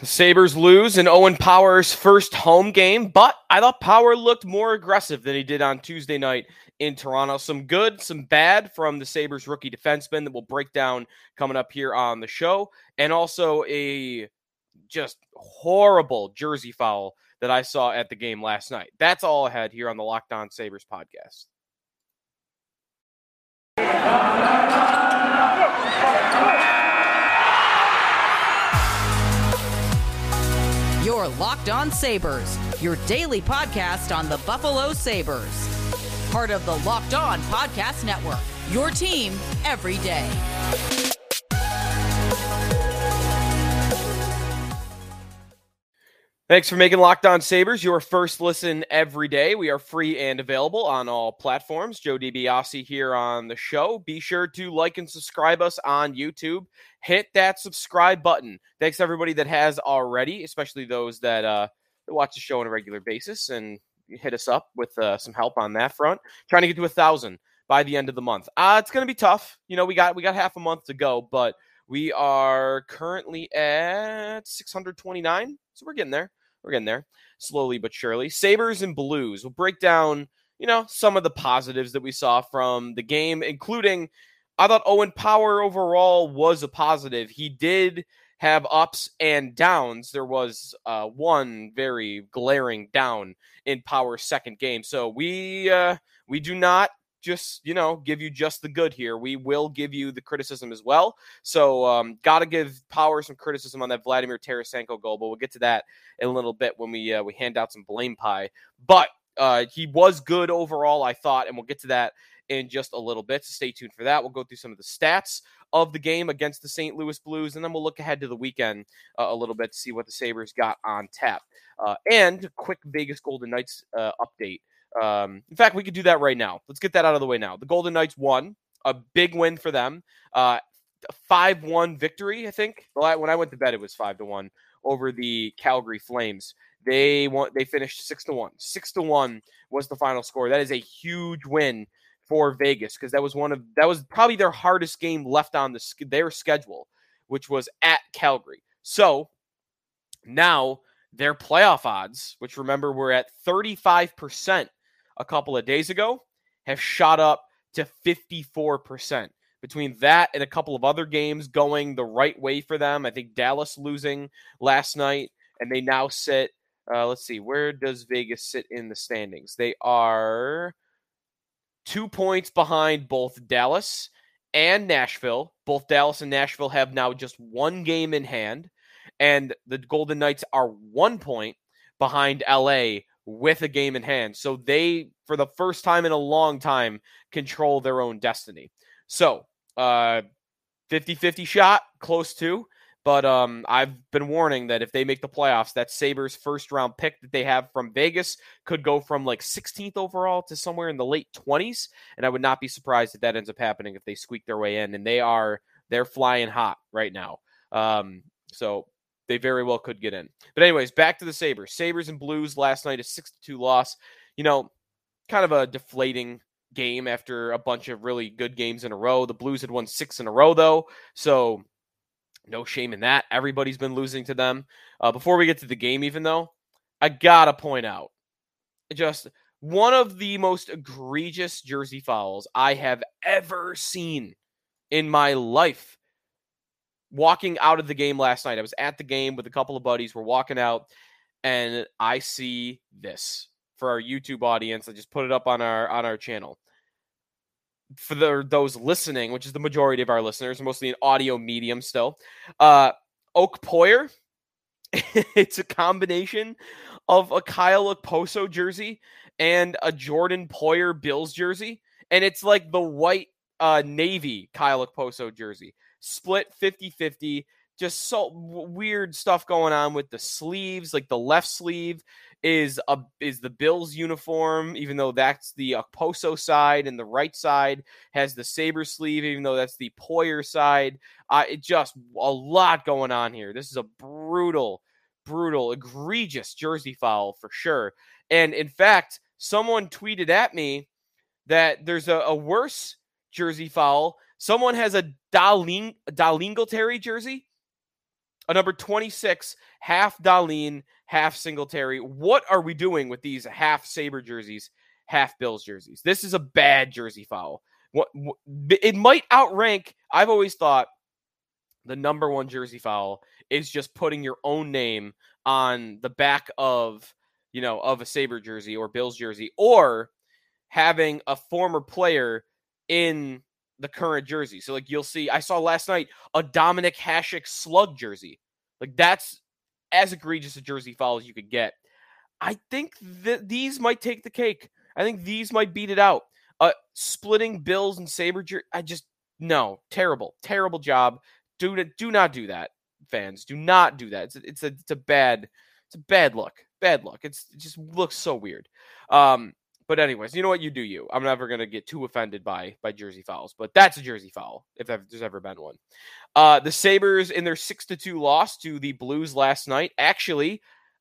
The Sabres lose in Owen Power's first home game, but I thought Power looked more aggressive than he did on Tuesday night in Toronto. Some good, some bad from the Sabres rookie defenseman that we'll break down coming up here on the show, and also a just horrible jersey foul that I saw at the game last night. That's all I had here on the Locked On Sabres podcast. Locked On Sabres, your daily podcast on the Buffalo Sabres. Part of the Locked On Podcast Network, your team every day. Thanks for making Locked On Sabres your first listen every day. We are free and available on all platforms. Joe DiBiase here on the show. Be sure to like and subscribe us on YouTube. Hit that subscribe button. Thanks to everybody that has already, especially those that uh, watch the show on a regular basis and hit us up with uh, some help on that front. Trying to get to a thousand by the end of the month. Uh, it's going to be tough. You know, we got we got half a month to go, but we are currently at 629, so we're getting there. We're getting there slowly but surely. Sabres and Blues. We'll break down, you know, some of the positives that we saw from the game, including I thought Owen Power overall was a positive. He did have ups and downs. There was uh, one very glaring down in Power's second game. So we uh, we do not just you know give you just the good here. We will give you the criticism as well. So um, got to give Power some criticism on that Vladimir Tarasenko goal, but we'll get to that in a little bit when we uh, we hand out some blame pie. But uh, he was good overall, I thought, and we'll get to that in just a little bit. So stay tuned for that. We'll go through some of the stats of the game against the St. Louis Blues, and then we'll look ahead to the weekend uh, a little bit to see what the Sabres got on tap. Uh, and quick Vegas Golden Knights uh, update. Um, in fact, we could do that right now. Let's get that out of the way now. The Golden Knights won, a big win for them. Uh, 5 1 victory, I think. When I went to bed, it was 5 to 1 over the Calgary Flames. They won, they finished 6 to 1. 6 to 1 was the final score. That is a huge win for Vegas because that was one of that was probably their hardest game left on the their schedule, which was at Calgary. So now their playoff odds, which remember were at 35% a couple of days ago, have shot up to 54%. Between that and a couple of other games going the right way for them, I think Dallas losing last night, and they now sit. Uh, let's see, where does Vegas sit in the standings? They are two points behind both Dallas and Nashville. Both Dallas and Nashville have now just one game in hand, and the Golden Knights are one point behind LA with a game in hand. So they, for the first time in a long time, control their own destiny. So, uh, 50 50 shot, close to. But um, I've been warning that if they make the playoffs, that Sabres first round pick that they have from Vegas could go from like 16th overall to somewhere in the late 20s. And I would not be surprised if that ends up happening if they squeak their way in. And they are, they're flying hot right now. Um, so they very well could get in. But, anyways, back to the Sabres. Sabres and Blues last night, a 6 2 loss. You know, kind of a deflating game after a bunch of really good games in a row. The Blues had won six in a row, though. So, no shame in that. Everybody's been losing to them. Uh, before we get to the game, even though, I gotta point out just one of the most egregious jersey fouls I have ever seen in my life. Walking out of the game last night, I was at the game with a couple of buddies. We're walking out, and I see this for our YouTube audience. I just put it up on our on our channel for the, those listening, which is the majority of our listeners, mostly an audio medium still, uh, Oak Poyer. it's a combination of a Kyle Okposo jersey and a Jordan Poyer Bills jersey. And it's like the white uh, navy Kyle Okposo jersey. Split 50 50. Just so weird stuff going on with the sleeves, like the left sleeve is a is the Bills uniform, even though that's the Okposo side, and the right side has the saber sleeve, even though that's the Poyer side. Uh, it just a lot going on here. This is a brutal, brutal, egregious jersey foul for sure. And in fact, someone tweeted at me that there's a, a worse jersey foul. Someone has a Darling Terry jersey a number 26, half Dahlin, half Singletary. What are we doing with these half Saber jerseys, half Bills jerseys? This is a bad jersey foul. What, what it might outrank. I've always thought the number one jersey foul is just putting your own name on the back of you know of a Saber jersey or Bills jersey, or having a former player in the current jersey. So like you'll see, I saw last night a Dominik Hasek slug jersey. Like that's as egregious a jersey foul as you could get. I think that these might take the cake. I think these might beat it out. Uh, splitting Bills and Saber jersey. I just no terrible, terrible job. Do do not do that, fans. Do not do that. It's a, it's a it's a bad it's a bad look. Bad look. It's it just looks so weird. Um, but anyways, you know what? You do you. I'm never gonna get too offended by by jersey fouls, but that's a jersey foul if there's ever been one. Uh, the Sabres in their six to two loss to the Blues last night actually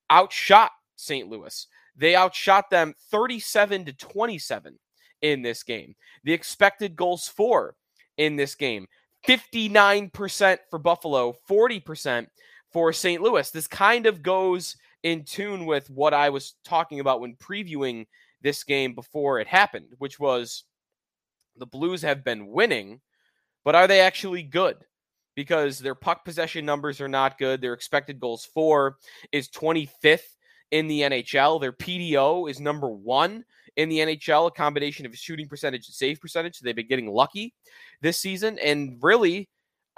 outshot St. Louis. They outshot them 37 to 27 in this game. The expected goals for in this game 59% for Buffalo, 40% for St. Louis. This kind of goes in tune with what I was talking about when previewing this game before it happened, which was the Blues have been winning, but are they actually good? Because their puck possession numbers are not good. Their expected goals for is 25th in the NHL. Their PDO is number one in the NHL, a combination of shooting percentage and save percentage. So they've been getting lucky this season. And really,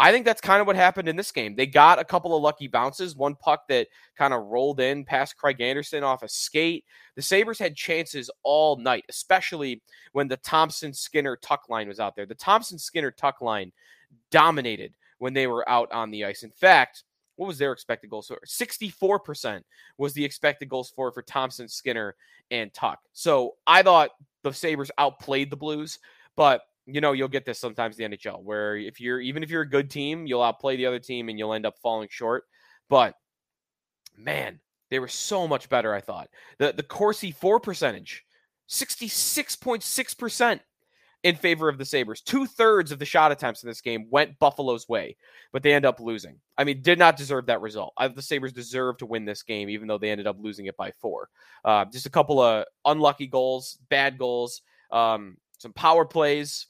I think that's kind of what happened in this game. They got a couple of lucky bounces, one puck that kind of rolled in past Craig Anderson off a skate. The Sabres had chances all night, especially when the Thompson Skinner Tuch line was out there. The Thompson Skinner Tuch line dominated when they were out on the ice. In fact, what was their expected goals for? 64% was the expected goals for for Thompson, Skinner, and Tuch. So I thought the Sabres outplayed the Blues, but you know, you'll get this sometimes in the NHL where if you're even if you're a good team, you'll outplay the other team and you'll end up falling short. But man, they were so much better, I thought. The the Corsi for percentage, 66.6% in favor of the Sabres. Two thirds of the shot attempts in this game went Buffalo's way, but they end up losing. I mean, did not deserve that result. I, the Sabres deserve to win this game, even though they ended up losing it by four. Uh, just a couple of unlucky goals, bad goals, um, some power plays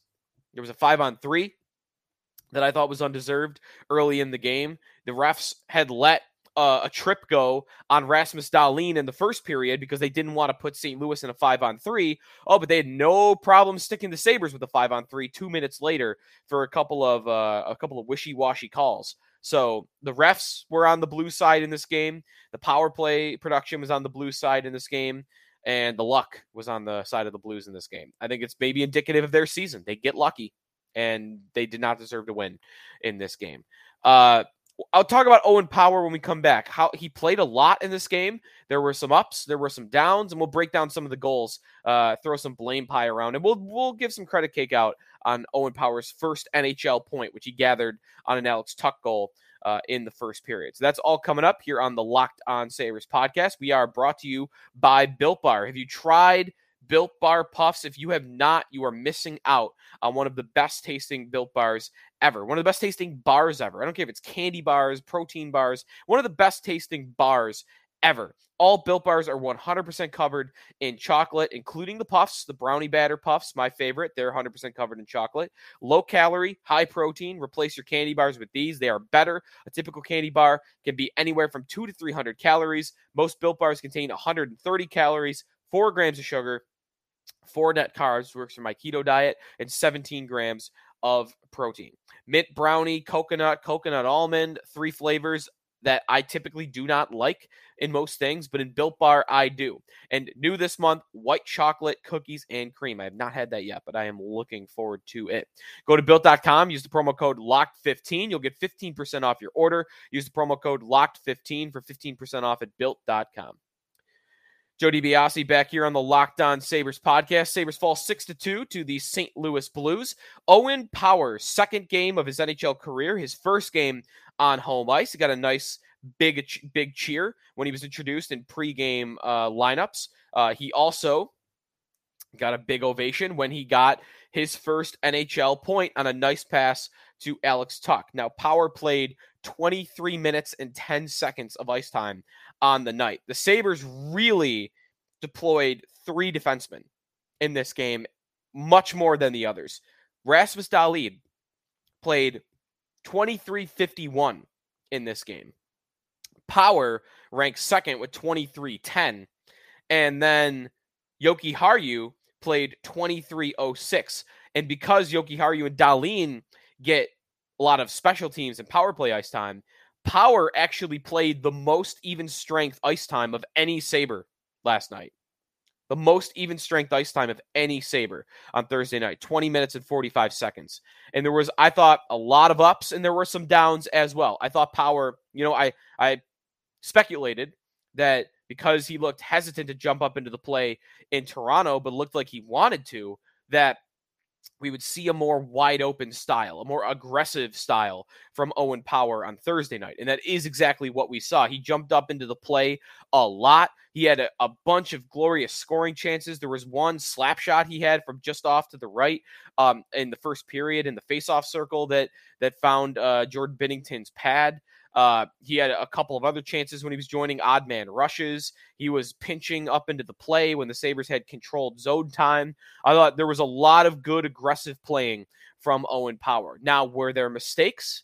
there was a five on three that I thought was undeserved early in the game. The refs had let uh, a trip go on Rasmus Dahlin in the first period because they didn't want to put St. Louis in a five on three. Oh, but they had no problem sticking the Sabres with a five on three two minutes later for a couple of uh, a couple of wishy washy calls. So the refs were on the blue side in this game. The power play production was on the blue side in this game and the luck was on the side of the Blues in this game. I think it's maybe indicative of their season. They get lucky, and they did not deserve to win in this game. Uh, I'll talk about Owen Power when we come back. How he played a lot in this game. There were some ups, there were some downs, and we'll break down some of the goals. Uh, throw some blame pie around, and we'll we'll give some credit cake out on Owen Power's first NHL point, which he gathered on an Alex Tuch goal uh, in the first period. So that's all coming up here on the Locked On Sabres podcast. We are brought to you by Built Bar. Have you tried Built Bar Puffs? If you have not, you are missing out on one of the best tasting Built Bars ever. One of the best tasting bars ever. I don't care if it's candy bars, protein bars, one of the best tasting bars ever. All built bars are 100% covered in chocolate, including the puffs, the brownie batter puffs, my favorite. They're 100% covered in chocolate. Low calorie, high protein. Replace your candy bars with these. They are better. A typical candy bar can be anywhere from 2 to 300 calories. Most built bars contain 130 calories, 4 grams of sugar, 4 net carbs, works for my keto diet, and 17 grams of protein. Mint brownie, coconut, coconut almond, three flavors that I typically do not like in most things, but in Built Bar, I do. And new this month, white chocolate cookies and cream. I have not had that yet, but I am looking forward to it. Go to built.com, use the promo code LOCKED15. You'll get 15% off your order. Use the promo code LOCKED15 for 15% off at built.com. Joe DiBiase back here on the Locked On Sabres podcast. Sabres fall 6 to 2 to the St. Louis Blues. Owen Powers, second game of his NHL career, his first game on home ice. He got a nice big big cheer when he was introduced in pregame uh, lineups. Uh, he also got a big ovation when he got his first NHL point on a nice pass to Alex Tuch. Now, Power played 23 minutes and 10 seconds of ice time on the night. The Sabres really deployed three defensemen in this game, much more than the others. Rasmus Dahlin played 23-51 in this game. Power ranked second with 23-10. And then Jokiharju played 23-06. And because Jokiharju and Dahlin get a lot of special teams and power play ice time, Power actually played the most even strength ice time of any Sabre last night. The most even strength ice time of any Sabre on Thursday night, 20 minutes and 45 seconds. And there was, I thought, a lot of ups and there were some downs as well. I thought Power, you know, I, I speculated that because he looked hesitant to jump up into the play in Toronto, but looked like he wanted to, that we would see a more wide open style, a more aggressive style from Owen Power on Thursday night. And that is exactly what we saw. He jumped up into the play a lot. He had a, a bunch of glorious scoring chances. There was one slap shot he had from just off to the right um, in the first period in the faceoff circle that that found uh, Jordan Binnington's pad. Uh, he had a couple of other chances when he was joining odd man rushes. He was pinching up into the play when the Sabres had controlled zone time. I thought there was a lot of good aggressive playing from Owen Power. Now, were there mistakes?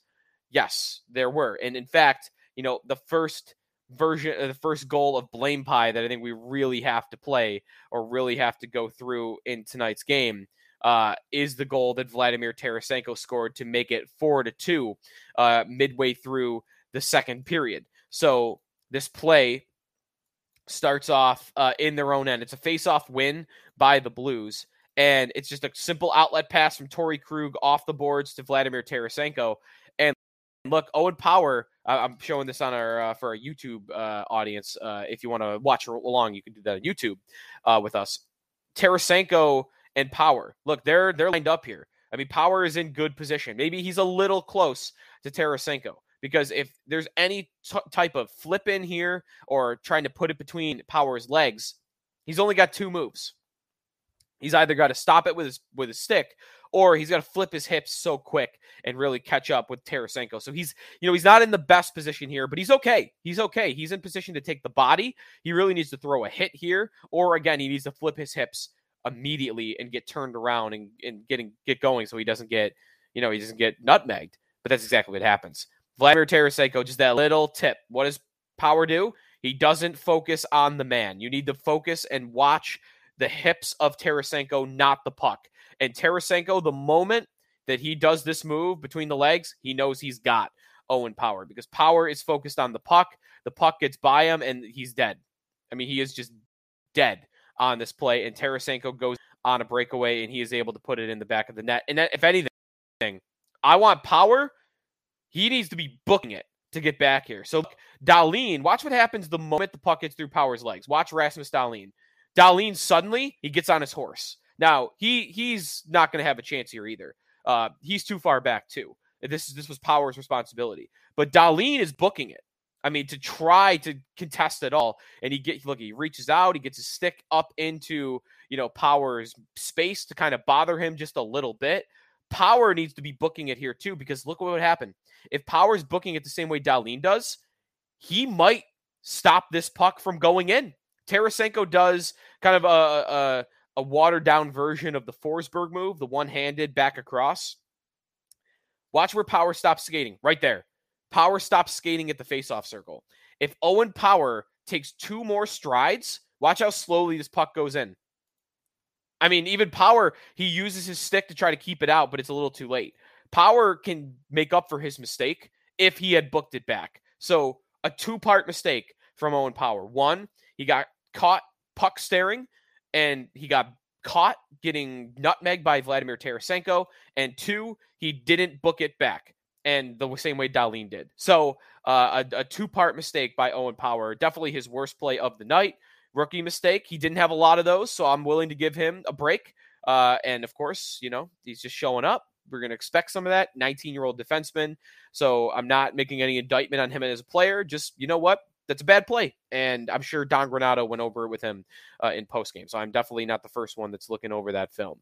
Yes, there were. And in fact, you know, the first version uh, the first goal of blame pie that I think we really have to play or really have to go through in tonight's game uh, is the goal that Vladimir Tarasenko scored to make it four to two uh, midway through the second period. So this play starts off uh, in their own end. It's a face-off win by the Blues, and it's just a simple outlet pass from Torey Krug off the boards to Vladimir Tarasenko. And look, Owen Power. I'm showing this on our uh, for our YouTube uh, audience. Uh, if you want to watch along, you can do that on YouTube uh, with us. Tarasenko and Power. Look, they're they're lined up here. I mean, Power is in good position. Maybe he's a little close to Tarasenko because if there's any t- type of flip in here or trying to put it between Power's legs, he's only got two moves. He's either got to stop it with his with his stick, or he's got to flip his hips so quick and really catch up with Tarasenko. So he's, you know, he's not in the best position here, but he's okay. He's okay. He's in position to take the body. He really needs to throw a hit here, or again, he needs to flip his hips immediately and get turned around and, and getting get going so he doesn't get, you know, he doesn't get nutmegged. But that's exactly what happens. Vladimir Tarasenko, just that little tip. What does Power do? He doesn't focus on the man. You need to focus and watch the hips of Tarasenko, not the puck. And Tarasenko, the moment that he does this move between the legs, he knows he's got Owen Power because Power is focused on the puck. The puck gets by him and he's dead. I mean, he is just dead on this play. And Tarasenko goes on a breakaway and he is able to put it in the back of the net. And if anything, I want Power he needs to be booking it to get back here. So Dahlin, watch what happens the moment the puck gets through Power's legs. Watch Rasmus Dahlin. Dahlin suddenly he gets on his horse. Now he he's not going to have a chance here either. Uh, he's too far back too. This is this was Power's responsibility, but Dahlin is booking it. I mean, to try to contest it all, and he get look, he reaches out, he gets his stick up into you know Power's space to kind of bother him just a little bit. Power needs to be booking it here too, because look what would happen. If Power's booking it the same way Dahlin does, he might stop this puck from going in. Tarasenko does kind of a, a, a watered down version of the Forsberg move, the one handed back across. Watch where Power stops skating right there. Power stops skating at the faceoff circle. If Owen Power takes two more strides, watch how slowly this puck goes in. I mean, even Power, he uses his stick to try to keep it out, but it's a little too late. Power can make up for his mistake if he had booked it back. So, a two part mistake from Owen Power. One, he got caught puck staring and he got caught getting nutmegged by Vladimir Tarasenko. And two, he didn't book it back. And the same way Dahlin did. So, uh, a, a two part mistake by Owen Power. Definitely his worst play of the night rookie mistake. He didn't have a lot of those, so I'm willing to give him a break. Uh, and of course, you know, he's just showing up. We're going to expect some of that. 19 year old defenseman. So I'm not making any indictment on him as a player. Just, you know what? That's a bad play. And I'm sure Don Granato went over it with him uh, in post game. So I'm definitely not the first one that's looking over that film.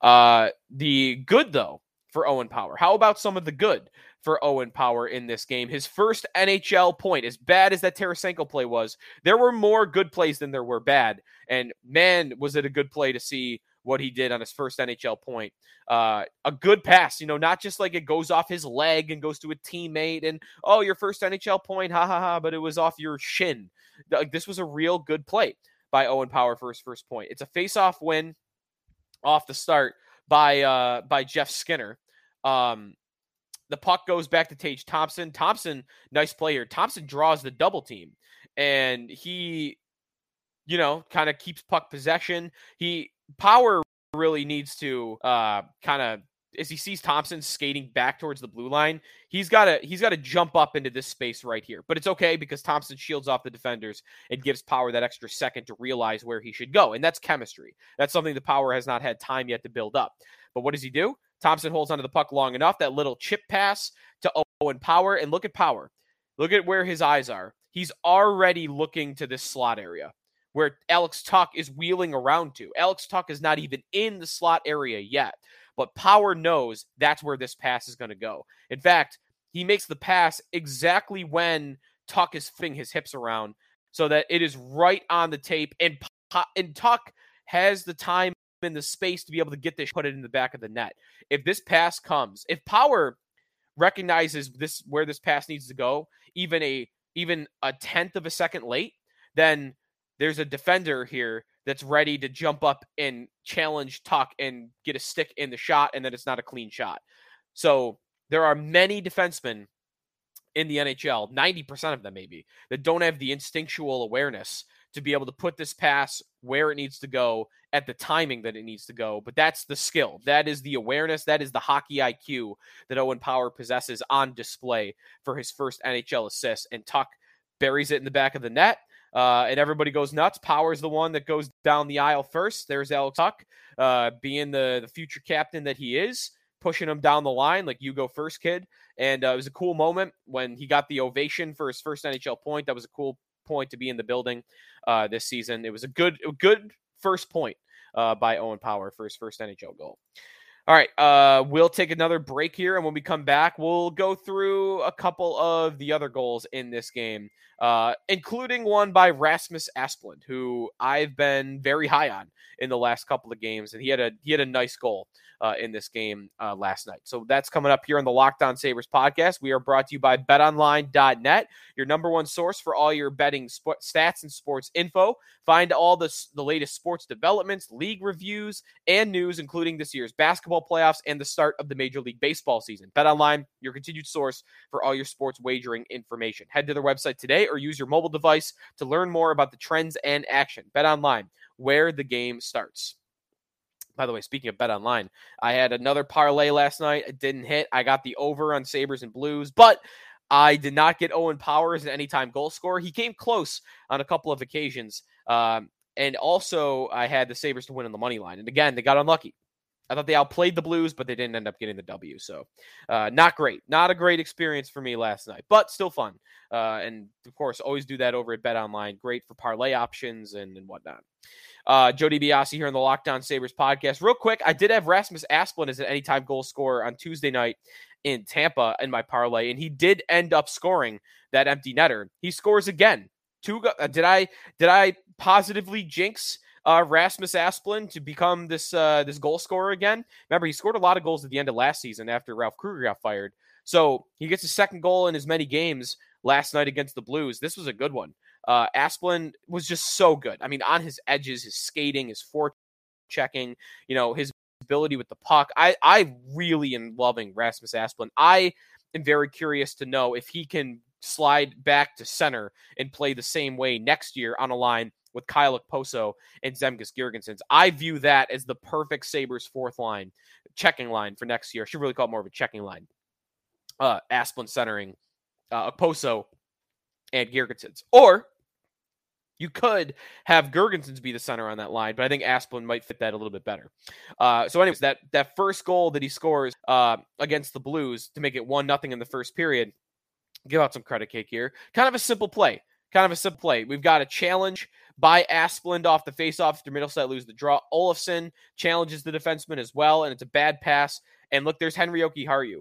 Uh, the good, though, for Owen Power? How about some of the good for Owen Power in this game? His first NHL point, as bad as that Tarasenko play was, there were more good plays than there were bad. And man, was it a good play to see what he did on his first NHL point. Uh, a good pass, you know, not just like it goes off his leg and goes to a teammate and, oh, your first NHL point, ha ha ha, but it was off your shin. Like, this was a real good play by Owen Power for his first point. It's a face-off win off the start by uh, by Jeff Skinner. Um, the puck goes back to Tage Thompson. Thompson, nice player. Thompson draws the double team, and he, you know, kind of keeps puck possession. He Power really needs to uh, kind of as he sees Thompson skating back towards the blue line, he's got to he's got to jump up into this space right here. But it's okay because Thompson shields off the defenders and gives Power that extra second to realize where he should go, and that's chemistry. That's something the Power has not had time yet to build up. But what does he do? Thompson holds onto the puck long enough. That little chip pass to Owen Power, and look at Power. Look at where his eyes are. He's already looking to this slot area where Alex Tuch is wheeling around to. Alex Tuch is not even in the slot area yet, but Power knows that's where this pass is going to go. In fact, he makes the pass exactly when Tuch is flipping his hips around so that it is right on the tape and and Tuch has the time and the space to be able to get this put it in the back of the net. If this pass comes, if Power recognizes this where this pass needs to go, even a even a tenth of a second late, then there's a defender here that's ready to jump up and challenge Tuch and get a stick in the shot, and then it's not a clean shot. So there are many defensemen in the NHL, 90% of them maybe, that don't have the instinctual awareness to be able to put this pass where it needs to go at the timing that it needs to go. But that's the skill. That is the awareness. That is the hockey IQ that Owen Power possesses on display for his first NHL assist. And Tuch buries it in the back of the net uh, and everybody goes nuts. Power's the one that goes down the aisle first. There's Alex Tuch, uh, being the, the future captain that he is, pushing him down the line like you go first, kid. And uh, it was a cool moment when he got the ovation for his first NHL point. That was a cool point to be in the building uh, this season. It was a good, good first point uh, by Owen Power for his first NHL goal. All right, uh, we'll take another break here, and when we come back, we'll go through a couple of the other goals in this game, uh, including one by Rasmus Asplund, who I've been very high on in the last couple of games, and he had a he had a nice goal uh, in this game uh, last night. So that's coming up here on the Locked On Sabres podcast. We are brought to you by BetOnline.net, your number one source for all your betting sp- stats and sports info. Find all the the latest sports developments, league reviews, and news, including this year's basketball playoffs and the start of the Major League Baseball season. BetOnline, your continued source for all your sports wagering information. Head to their website today or use your mobile device to learn more about the trends and action. BetOnline, where the game starts. By the way, speaking of bet online, I had another parlay last night. It didn't hit. I got the over on Sabres and Blues, but I did not get Owen Powers an anytime goal scorer. He came close on a couple of occasions. Um, and also, I had the Sabres to win on the money line. And again, they got unlucky. I thought they outplayed the Blues, but they didn't end up getting the W. So, uh, not great. Not a great experience for me last night, but still fun. Uh, and of course, always do that over at Bet Online. Great for parlay options and, and whatnot. Uh, Joe DiBiase here on the Locked On Sabres podcast. Real quick, I did have Rasmus Asplund as an anytime goal scorer on Tuesday night in Tampa in my parlay, and he did end up scoring that empty netter. He scores again. Two. Uh, did I did I positively jinx uh, Rasmus Asplund to become this uh, this goal scorer again? Remember, he scored a lot of goals at the end of last season after Ralph Krueger got fired. So he gets his second goal in as many games last night against the Blues. This was a good one. Uh, Asplund was just so good. I mean, on his edges, his skating, his checking, you know, his ability with the puck. I I really am loving Rasmus Asplund. I am very curious to know if he can slide back to center and play the same way next year on a line with Kyle Okposo and Zemgus Girgensons. I view that as the perfect Sabres fourth line, checking line for next year. I should really call it more of a checking line. Uh, Asplund centering uh, Okposo and Girgensons. Or you could have Girgensons be the center on that line, but I think Asplund might fit that a little bit better. Uh, so, anyways, that that first goal that he scores uh, against the Blues to make it one nothing in the first period, give out some credit cake here. Kind of a simple play. Kind of a simple play. We've got a challenge by Asplund off the faceoff after Mittelstadt lose the draw. Olofsson challenges the defenseman as well, and it's a bad pass. And look, there's Henri Jokiharju.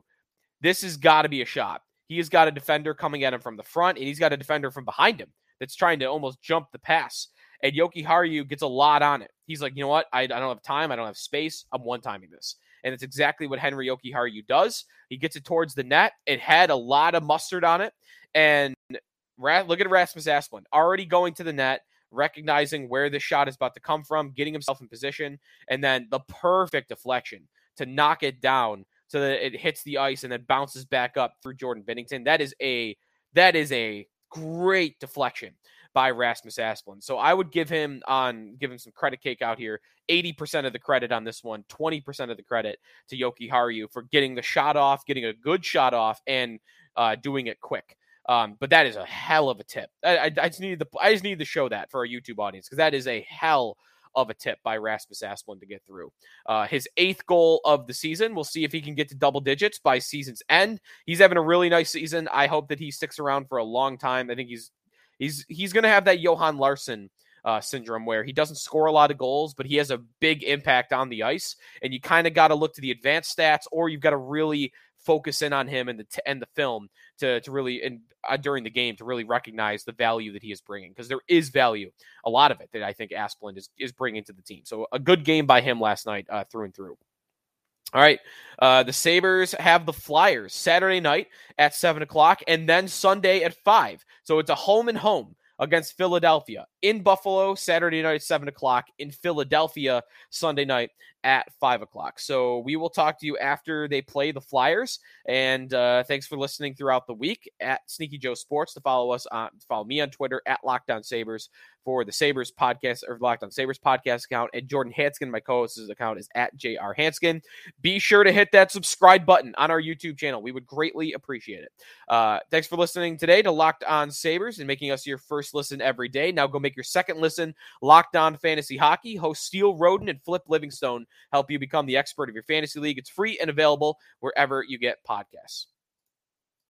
This has got to be a shot. He has got a defender coming at him from the front, and he's got a defender from behind him that's trying to almost jump the pass. And Jokiharju gets a lot on it. He's like, you know what? I, I don't have time. I don't have space. I'm one timing this. And it's exactly what Henri Jokiharju does. He gets it towards the net. It had a lot of mustard on it. And look at Rasmus Asplund already going to the net, recognizing where the shot is about to come from, getting himself in position, and then the perfect deflection to knock it down so that it hits the ice and then bounces back up through Jordan Binnington. That is a that is a great deflection by Rasmus Asplund. So I would give him on give him some credit cake out here. 80% of the credit on this one, 20% of the credit to Jokiharju for getting the shot off, getting a good shot off, and uh, doing it quick. Um, but that is a hell of a tip. I, I, I just need the I just need to show that for our YouTube audience because that is a hell of a tip by Rasmus Asplund to get through. Uh, his eighth goal of the season. We'll see if he can get to double digits by season's end. He's having a really nice season. I hope that he sticks around for a long time. I think he's He's he's going to have that Johan Larsson uh, syndrome where he doesn't score a lot of goals, but he has a big impact on the ice. And you kind of got to look to the advanced stats, or you've got to really focus in on him and the t- and the film to to really and uh, during the game to really recognize the value that he is bringing because there is value, a lot of it that I think Asplund is is bringing to the team. So a good game by him last night uh, through and through. All right. Uh, the Sabres have the Flyers Saturday night at 7 o'clock and then Sunday at 5. So it's a home and home against Philadelphia in Buffalo Saturday night 7 o'clock, in Philadelphia Sunday night at 5 o'clock. So we will talk to you after they play the Flyers. And uh, thanks for listening throughout the week at Sneaky Joe Sports to follow us on follow me on Twitter at LockedOnSabres for the Sabres podcast or Locked on Sabres podcast account. And Jordan Hanskin, my co host's account, is at JR Hanskin. Be sure to hit that subscribe button on our YouTube channel. We would greatly appreciate it. Uh, thanks for listening today to Locked on Sabres and making us your first listen every day. Now go make your second listen. Locked on Fantasy Hockey. Host Steele Roden and Flip Livingstone help you become the expert of your fantasy league. It's free and available wherever you get podcasts.